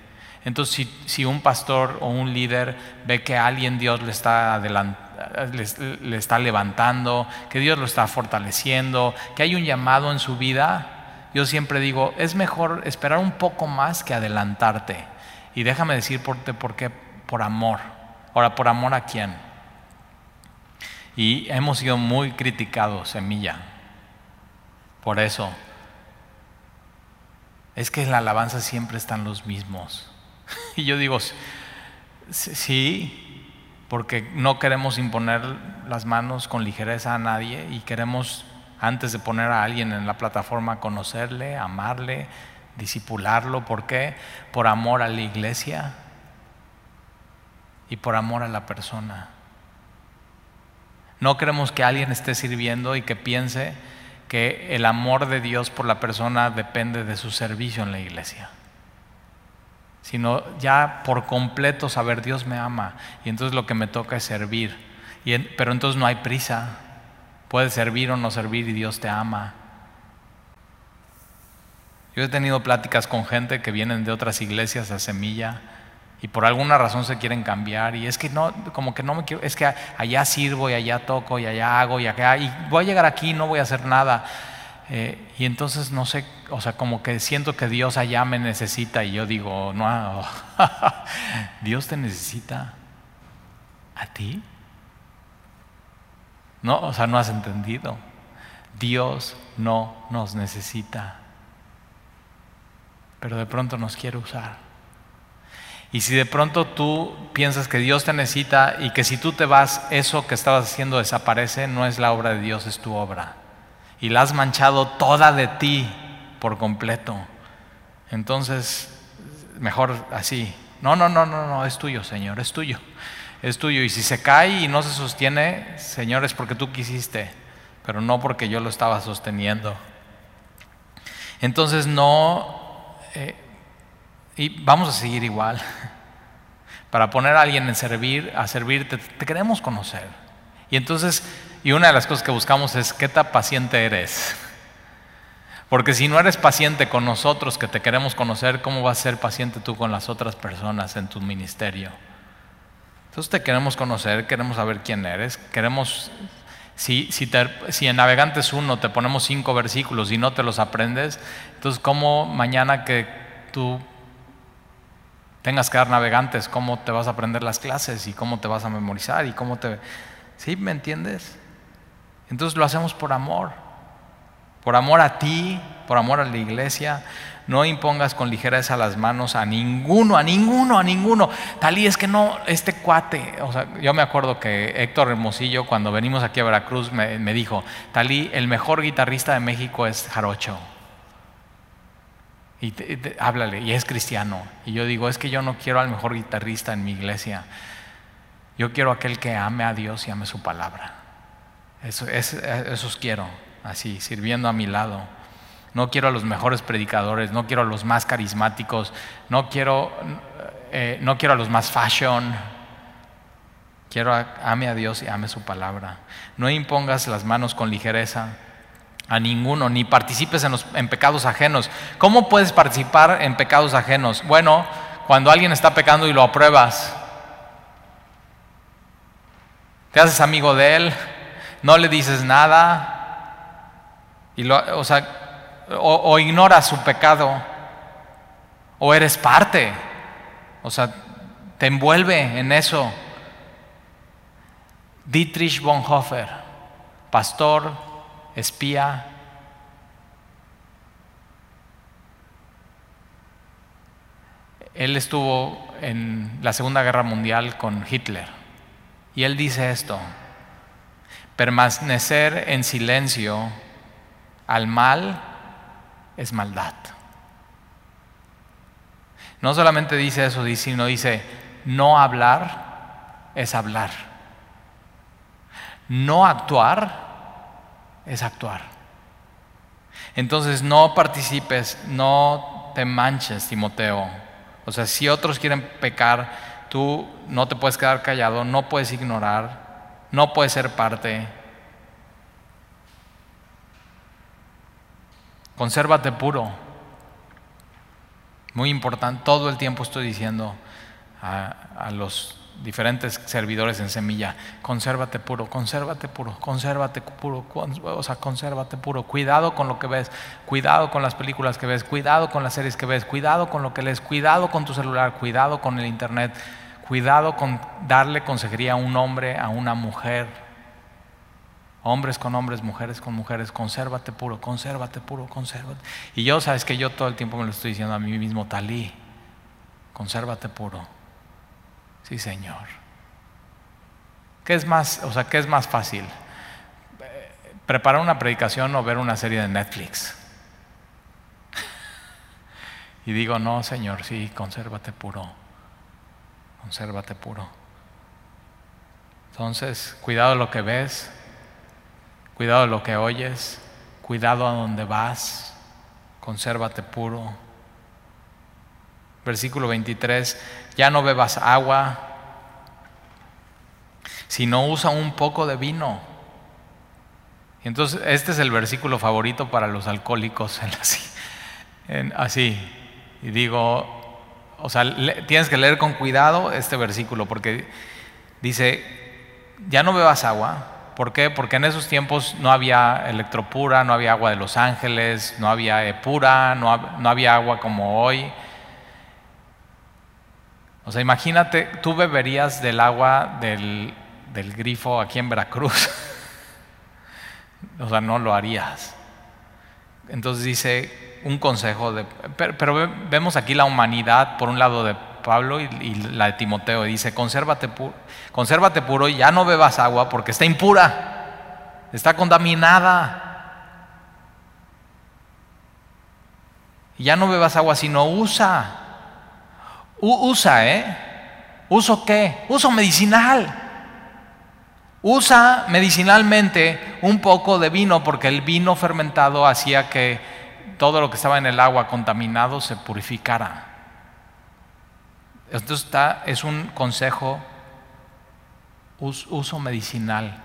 Entonces, si, un pastor o un líder ve que alguien Dios le está, le está levantando, que Dios lo está fortaleciendo, que hay un llamado en su vida, yo siempre digo, es mejor esperar un poco más que adelantarte. Y déjame decir por, qué, por amor. Ahora, ¿por amor a quién? Y hemos sido muy criticados, Semilla. Por eso. Es que en la alabanza siempre están los mismos. Y yo digo, sí, porque no queremos imponer las manos con ligereza a nadie y queremos, antes de poner a alguien en la plataforma, conocerle, amarle, disipularlo. ¿Por qué? Por amor a la iglesia y por amor a la persona. No queremos que alguien esté sirviendo y que piense que el amor de Dios por la persona depende de su servicio en la iglesia, sino ya por completo saber Dios me ama y entonces lo que me toca es servir. pero entonces no hay prisa, puedes servir o no servir y Dios te ama. Yo he tenido pláticas con gente que vienen de otras iglesias a Semilla y por alguna razón se quieren cambiar y es que no, como que no me quiero, es que allá sirvo y allá toco y allá hago y acá voy a llegar aquí y no voy a hacer nada. eh, y entonces no sé, o sea, como que siento que Dios allá me necesita y yo digo, no, Dios te necesita a ti. No, o sea, no has entendido. Dios no nos necesita, pero de pronto nos quiere usar. Y si de pronto tú piensas que Dios te necesita y que si tú te vas, eso que estabas haciendo desaparece, no es la obra de Dios, es tu obra. Y la has manchado toda de ti por completo. Entonces, mejor así. No, no, no, no, no, es tuyo, Señor, es tuyo. Es tuyo. Y si se cae y no se sostiene, Señor, es porque tú quisiste, pero no porque yo lo estaba sosteniendo. Entonces no, eh, y vamos a seguir igual. Para poner a alguien en servir, a servirte, te queremos conocer. Y entonces, y una de las cosas que buscamos es qué tan paciente eres. Porque si no eres paciente con nosotros que te queremos conocer, ¿cómo vas a ser paciente tú con las otras personas en tu ministerio? Entonces te queremos conocer, queremos saber quién eres, queremos, si, si, si en Navegantes 1 te ponemos cinco versículos y no te los aprendes, entonces ¿cómo mañana que tú tengas que dar navegantes, cómo te vas a aprender las clases y cómo te vas a memorizar y cómo te... ¿Sí? ¿Me entiendes? Entonces lo hacemos por amor, por amor a ti, por amor a la iglesia. No impongas con ligereza las manos a ninguno, a ninguno, a ninguno. Talí es que no, este cuate, o sea, yo me acuerdo que Héctor Hermosillo, cuando venimos aquí a Veracruz, me, dijo, Talí, el mejor guitarrista de México es Jarocho y háblale, y es cristiano. Y yo digo, es que yo no quiero al mejor guitarrista en mi iglesia. Yo quiero aquel que ame a Dios y ame su palabra. Eso, es, esos quiero, así, sirviendo a mi lado. No quiero a los mejores predicadores, no quiero a los más carismáticos, no quiero, eh, no quiero a los más fashion. Quiero a, ame a Dios y ame su palabra. No impongas las manos con ligereza a ninguno, ni participes en, en pecados ajenos. ¿Cómo puedes participar en pecados ajenos? Bueno, cuando alguien está pecando y lo apruebas, te haces amigo de él, no le dices nada, y lo, o, sea, o, ignoras su pecado, o eres parte, o sea, te envuelve en eso. Dietrich Bonhoeffer, pastor espía. Él estuvo en la Segunda Guerra Mundial con Hitler y él dice esto, permanecer en silencio al mal es maldad. No solamente dice eso, sino dice, no hablar es hablar. No actuar es actuar. Entonces no participes, no te manches, Timoteo. O sea, si otros quieren pecar, tú no te puedes quedar callado, no puedes ignorar, no puedes ser parte. Consérvate puro. Muy importante, todo el tiempo estoy diciendo a, los diferentes servidores en semilla, consérvate puro, consérvate puro, consérvate puro, o sea, consérvate puro, cuidado con lo que ves, cuidado con las películas que ves, cuidado con las series que ves, cuidado con lo que lees, cuidado con tu celular, cuidado con el internet, cuidado con darle consejería a un hombre, a una mujer, hombres con hombres, mujeres con mujeres, consérvate puro, consérvate puro, consérvate. Y yo, sabes que yo todo el tiempo me lo estoy diciendo a mí mismo, talí, consérvate puro. Sí, Señor. ¿Qué es más, o sea, qué es más fácil? ¿Preparar una predicación o ver una serie de Netflix? Y digo, no, Señor, sí, consérvate puro. Consérvate puro. Entonces, cuidado lo que ves, cuidado de lo que oyes, cuidado a donde vas, consérvate puro. Versículo 23, ya no bebas agua, sino usa un poco de vino. entonces, este es el versículo favorito para los alcohólicos, así. Y digo, o sea, tienes que leer con cuidado este versículo porque dice, ya no bebas agua, ¿Por qué? Porque en esos tiempos no había electropura, no había agua de Los Ángeles, no había epura, no, no había agua como hoy. O sea, imagínate, tú beberías del agua del, del grifo aquí en Veracruz. o sea, no lo harías. Entonces dice un consejo, de, pero, vemos aquí la humanidad por un lado de Pablo y, la de Timoteo. Dice, consérvate, consérvate puro y ya no bebas agua porque está impura, está contaminada. Y ya no bebas agua, sino usa. usa, ¿eh? ¿Uso qué? Uso medicinal. Usa medicinalmente un poco de vino porque el vino fermentado hacía que todo lo que estaba en el agua contaminado se purificara. Esto está, es un consejo, uso medicinal.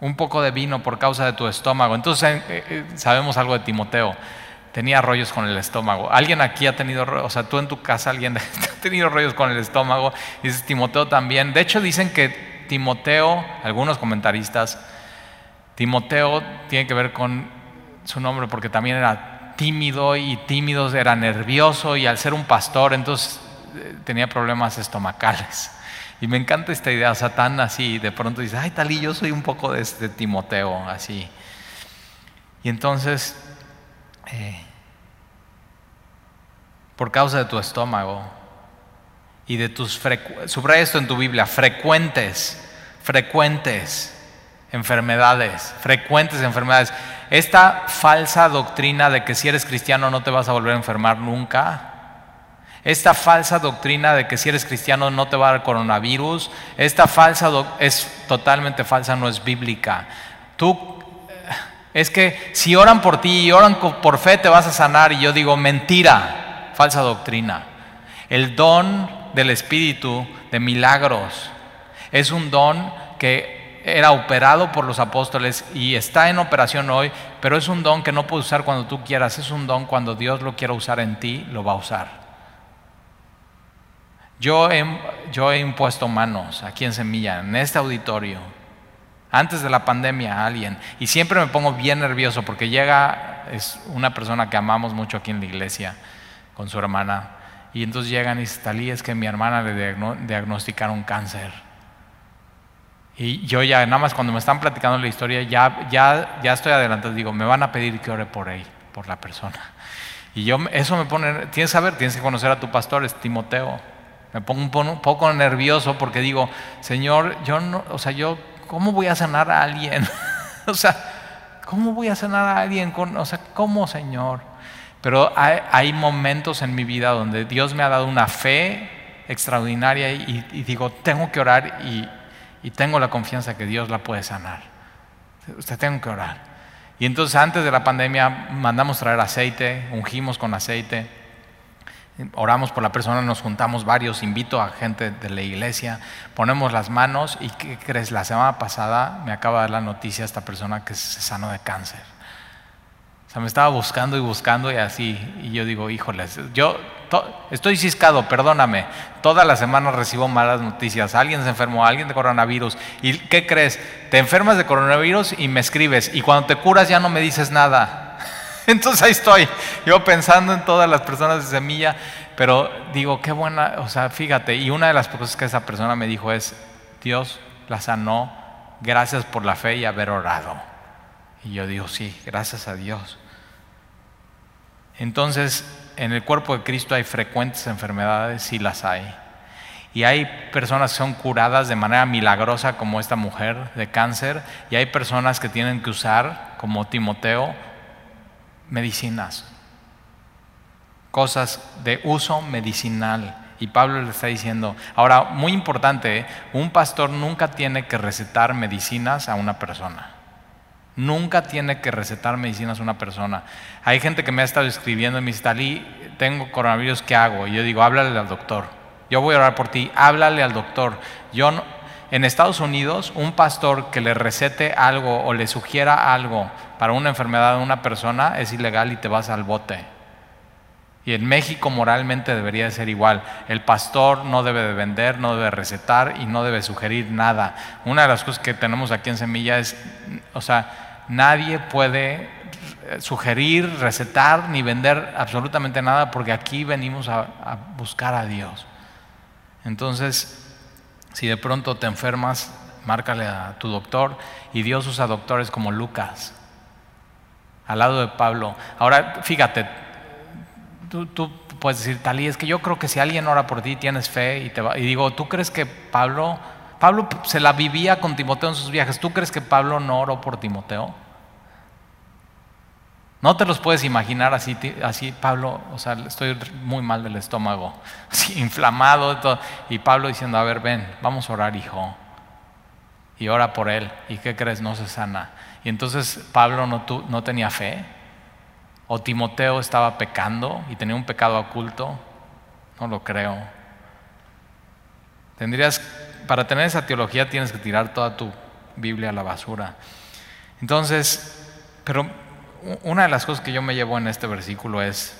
Un poco de vino por causa de tu estómago. Entonces eh, eh, sabemos algo de Timoteo tenía rollos con el estómago. ¿Alguien aquí ha tenido, o sea, tú en tu casa, alguien ha tenido rollos con el estómago? Dices Timoteo también. De hecho, dicen que Timoteo, algunos comentaristas, Timoteo tiene que ver con su nombre porque también era tímido y tímido era nervioso y al ser un pastor, entonces eh, tenía problemas estomacales. Y me encanta esta idea, Satán así, de pronto dice, ay, tal y yo soy un poco de este Timoteo, así. Y entonces eh, por causa de tu estómago y de tus, subraya esto en tu Biblia, frecuentes, frecuentes enfermedades, frecuentes enfermedades. Esta falsa doctrina de que si eres cristiano no te vas a volver a enfermar nunca, esta falsa doctrina de que si eres cristiano no te va a dar coronavirus, esta falsa es totalmente falsa, no es bíblica. Tú es que si oran por ti y oran por fe te vas a sanar y yo digo mentira, falsa doctrina. El don del Espíritu de milagros es un don que era operado por los apóstoles y está en operación hoy, pero es un don que no puedes usar cuando tú quieras, es un don cuando Dios lo quiera usar en ti, lo va a usar. Yo he, impuesto manos aquí en Semilla, en este auditorio, antes de la pandemia alguien. Y siempre me pongo bien nervioso porque llega, es una persona que amamos mucho aquí en la iglesia con su hermana. Y entonces llegan y dicen, Talí, es que mi hermana le diagnosticaron cáncer. Y yo ya, nada más cuando me están platicando la historia, ya, ya, ya estoy adelantado, digo, me van a pedir que ore por él, por la persona. Y yo, eso me pone, tienes que saber, tienes que conocer a tu pastor, es Timoteo. Me pongo un poco nervioso porque digo, Señor, yo no, o sea, yo ¿cómo voy a sanar a alguien? o sea, ¿cómo voy a sanar a alguien? Con, o sea, ¿cómo, Señor? Pero hay, momentos en mi vida donde Dios me ha dado una fe extraordinaria y, digo, tengo que orar y, y, tengo la confianza que Dios la puede sanar. Usted tengo que orar. Y entonces antes de la pandemia mandamos traer aceite, ungimos con aceite Oramos por la persona, nos juntamos varios, invito a gente de la iglesia, ponemos las manos y ¿qué crees? La semana pasada me acaba de dar la noticia esta persona que se sanó de cáncer. Sea, me estaba buscando y buscando y así, y yo digo, híjoles, yo estoy ciscado, perdóname, toda la semana recibo malas noticias, alguien se enfermó, alguien de coronavirus, ¿y qué crees? Te enfermas de coronavirus y me escribes, y cuando te curas ya no me dices nada. Entonces ahí estoy, yo pensando en todas las personas de semilla, pero digo, qué buena, o sea, fíjate, y una de las cosas que esa persona me dijo es, Dios la sanó, gracias por la fe y haber orado. Y yo digo, sí, gracias a Dios. Entonces, en el cuerpo de Cristo hay frecuentes enfermedades, sí las hay. Y hay personas que son curadas de manera milagrosa, como esta mujer de cáncer, y hay personas que tienen que usar, como Timoteo, medicinas, cosas de uso medicinal. Y Pablo le está diciendo, ahora, muy importante, ¿eh? un pastor nunca tiene que recetar medicinas a una persona. Nunca tiene que recetar medicinas una persona. Hay gente que me ha estado escribiendo y me dice, tengo coronavirus, ¿qué hago? Y yo digo, háblale al doctor. Yo voy a orar por ti, háblale al doctor. Yo en Estados Unidos, un pastor que le recete algo o le sugiera algo para una enfermedad de una persona es ilegal y te vas al bote. Y en México moralmente debería ser igual. El pastor no debe de vender, no debe recetar y no debe sugerir nada. Una de las cosas que tenemos aquí en Semilla es, o sea, nadie puede sugerir, recetar ni vender absolutamente nada porque aquí venimos a, buscar a Dios. Entonces, si de pronto te enfermas, márcale a tu doctor y Dios usa doctores como Lucas, al lado de Pablo. Ahora, fíjate, tú, puedes decir, Talí, es que yo creo que si alguien ora por ti, tienes fe y te va. Y digo, ¿tú crees que Pablo, Pablo se la vivía con Timoteo en sus viajes? ¿Tú crees que Pablo no oró por Timoteo? No te los puedes imaginar así, así Pablo, o sea, estoy muy mal del estómago, inflamado, todo, y Pablo diciendo, a ver, ven, vamos a orar, hijo. Y ora por él. ¿Y qué crees? No se sana. Y entonces Pablo no, no tenía fe. ¿O Timoteo estaba pecando y tenía un pecado oculto? No lo creo. Tendrías, para tener esa teología tienes que tirar toda tu Biblia a la basura. Entonces, pero una de las cosas que yo me llevo en este versículo es,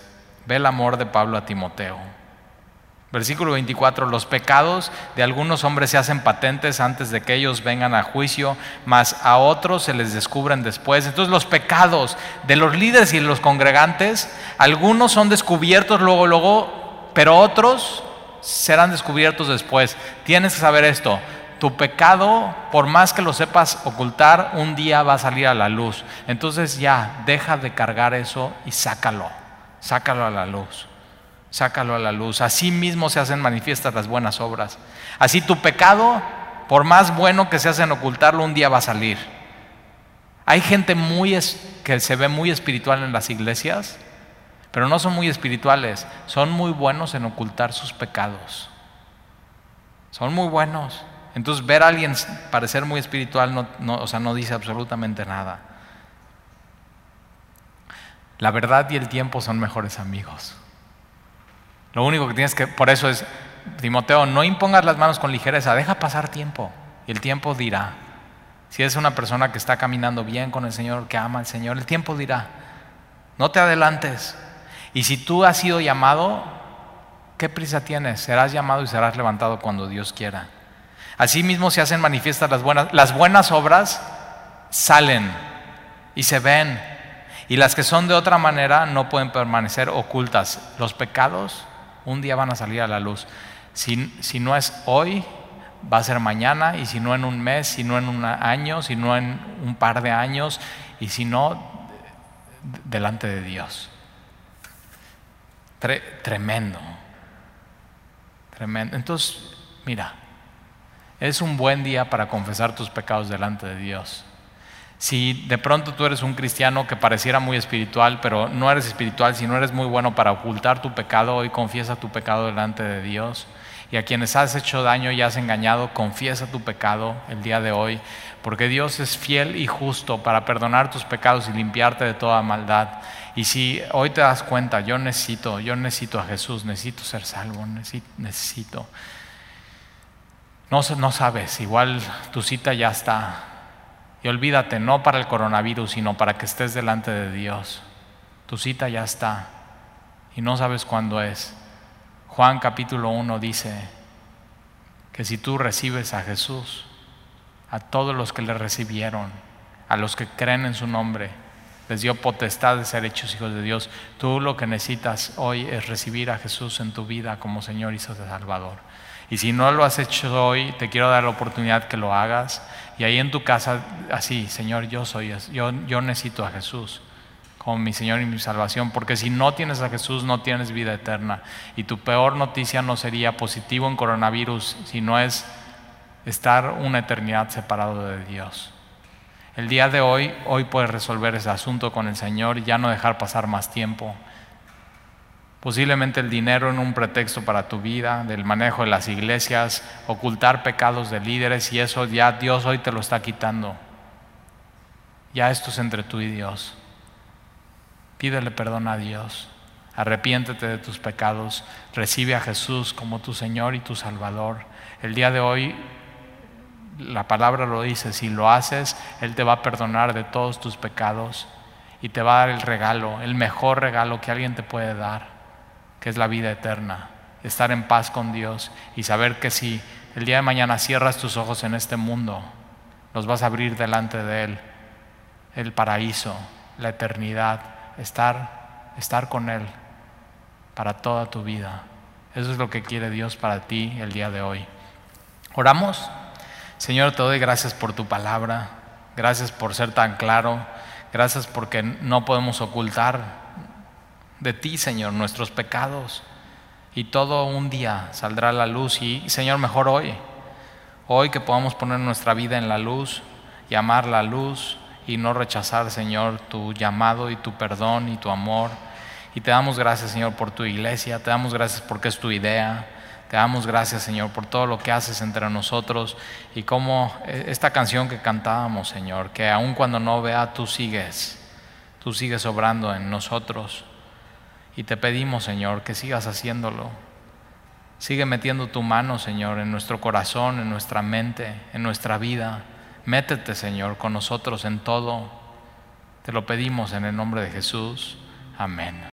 ve el amor de Pablo a Timoteo. Versículo 24, los pecados de algunos hombres se hacen patentes antes de que ellos vengan a juicio, mas a otros se les descubren después. Entonces los pecados de los líderes y de los congregantes, algunos son descubiertos luego, luego, pero otros serán descubiertos después. Tienes que saber esto, tu pecado, por más que lo sepas ocultar, un día va a salir a la luz. Entonces ya, deja de cargar eso y sácalo, sácalo a la luz sácalo a la luz. Así mismo se hacen manifiestas las buenas obras. Así tu pecado, por más bueno que se hacen ocultarlo, un día va a salir. Hay gente muy que se ve muy espiritual en las iglesias, pero no son muy espirituales, son muy buenos en ocultar sus pecados. Son muy buenos. Entonces ver a alguien parecer muy espiritual no, o sea, no dice absolutamente nada. La verdad y el tiempo son mejores amigos. Lo único que tienes que, por eso es, Timoteo, no impongas las manos con ligereza, deja pasar tiempo y el tiempo dirá. Si es una persona que está caminando bien con el Señor, que ama al Señor, el tiempo dirá. No te adelantes. Y si tú has sido llamado, ¿qué prisa tienes? Serás llamado y serás levantado cuando Dios quiera. Asimismo se hacen manifiestas las buenas, las buenas obras salen y se ven. Y las que son de otra manera no pueden permanecer ocultas. Los pecados un día van a salir a la luz. Si, si, no es hoy, va a ser mañana, y si no en un mes, si no en un año, si no en un par de años, y si no, delante de Dios. Tremendo. Tremendo. Entonces, mira, es un buen día para confesar tus pecados delante de Dios. Si de pronto tú eres un cristiano que pareciera muy espiritual, pero no eres espiritual, si no eres muy bueno para ocultar tu pecado, hoy confiesa tu pecado delante de Dios. Y a quienes has hecho daño y has engañado, confiesa tu pecado el día de hoy, porque Dios es fiel y justo para perdonar tus pecados y limpiarte de toda maldad. Y si hoy te das cuenta, yo necesito, yo necesito a Jesús, necesito ser salvo, necesito. No, no sabes, igual tu cita ya está y olvídate, no para el coronavirus, sino para que estés delante de Dios. Tu cita ya está y no sabes cuándo es. Juan capítulo 1 dice que si tú recibes a Jesús, a todos los que le recibieron, a los que creen en su nombre, les dio potestad de ser hechos hijos de Dios. Tú lo que necesitas hoy es recibir a Jesús en tu vida como Señor y Salvador. Y si no lo has hecho hoy, te quiero dar la oportunidad que lo hagas. Y ahí en tu casa, así, Señor, yo soy, yo, yo necesito a Jesús como mi Señor y mi salvación, porque si no tienes a Jesús no tienes vida eterna. Y tu peor noticia no sería positivo en coronavirus, sino es estar una eternidad separado de Dios. El día de hoy, hoy puedes resolver ese asunto con el Señor y ya no dejar pasar más tiempo posiblemente el dinero en un pretexto para tu vida, del manejo de las iglesias, ocultar pecados de líderes y eso ya Dios hoy te lo está quitando. Ya esto es entre tú y Dios. Pídele perdón a Dios. Arrepiéntete de tus pecados. Recibe a Jesús como tu Señor y tu Salvador. El día de hoy la palabra lo dice, si lo haces, Él te va a perdonar de todos tus pecados y te va a dar el regalo, el mejor regalo que alguien te puede dar que es la vida eterna, estar en paz con Dios y saber que si el día de mañana cierras tus ojos en este mundo, los vas a abrir delante de Él, el paraíso, la eternidad, estar, estar con Él para toda tu vida. Eso es lo que quiere Dios para ti el día de hoy. Oramos. Señor, te doy gracias por tu palabra. Gracias por ser tan claro. Gracias porque no podemos ocultar de ti, Señor, nuestros pecados. Y todo un día saldrá la luz. Y, Señor, mejor hoy. Hoy que podamos poner nuestra vida en la luz, llamar la luz y no rechazar, Señor, tu llamado y tu perdón y tu amor. Y te damos gracias, Señor, por tu iglesia. Te damos gracias porque es tu idea. Te damos gracias, Señor, por todo lo que haces entre nosotros y como eh, esta canción que cantábamos, Señor, que aun cuando no vea, tú sigues, tú sigues obrando en nosotros. Y te pedimos, Señor, que sigas haciéndolo. Sigue metiendo tu mano, Señor, en nuestro corazón, en nuestra mente, en nuestra vida. Métete, Señor, con nosotros en todo. Te lo pedimos en el nombre de Jesús. Amén.